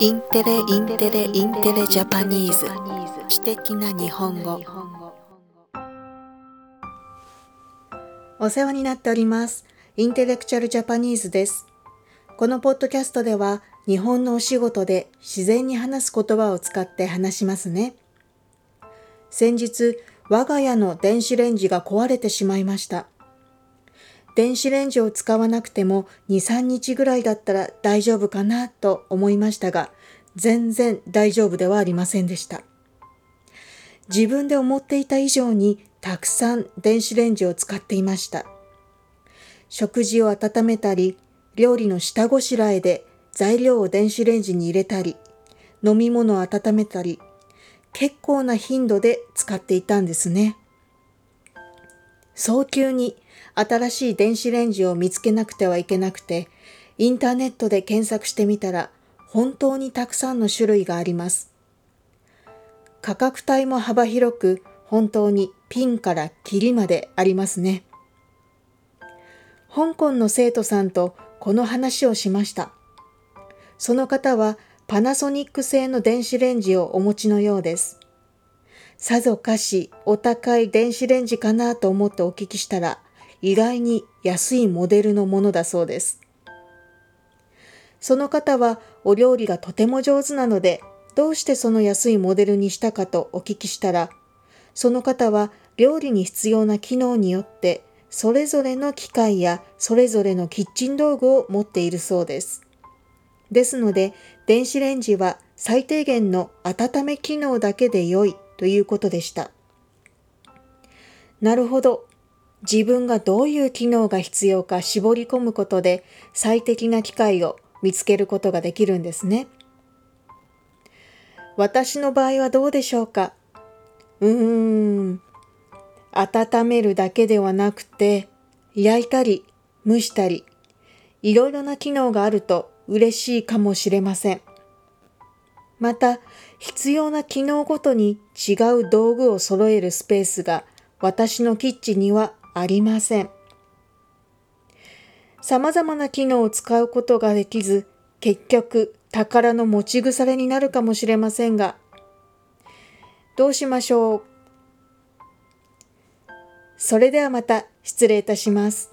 Intelle Intelle Intelle Japanese。知的な日本語。お世話になっております。 Intellectual Japanese です。このポッドキャストでは日本のお仕事で自然に話す言葉を使って話しますね。先日我が家の電子レンジが壊れてしまいました。電子レンジを使わなくても2、3日ぐらいだったら大丈夫かなと思いましたが、全然大丈夫ではありませんでした。自分で思っていた以上にたくさん電子レンジを使っていました。食事を温めたり、料理の下ごしらえで材料を電子レンジに入れたり、飲み物を温めたり、結構な頻度で使っていたんですね。早急に新しい電子レンジを見つけなくてはいけなくて、インターネットで検索してみたら本当にたくさんの種類があります。価格帯も幅広く本当にピンからキリまでありますね。香港の生徒さんとこの話をしました。その方はパナソニック製の電子レンジをお持ちのようです。さぞかしお高い電子レンジかなと思ってお聞きしたら、意外に安いモデルのものだそうです。その方はお料理がとても上手なので、どうしてその安いモデルにしたかとお聞きしたら、その方は料理に必要な機能によって、それぞれの機械やそれぞれのキッチン道具を持っているそうです。ですので、電子レンジは最低限の温め機能だけで良いということでした。なるほど。自分がどういう機能が必要か絞り込むことで最適な機械を見つけることができるんですね。私の場合はどうでしょうか？うーん。温めるだけではなくて、焼いたり蒸したり、いろいろな機能があると嬉しいかもしれません。また、必要な機能ごとに違う道具を揃えるスペースが私のキッチンにはありません。様々な機能を使うことができず、結局宝の持ち腐れになるかもしれませんが、どうしましょう？それではまた失礼いたします。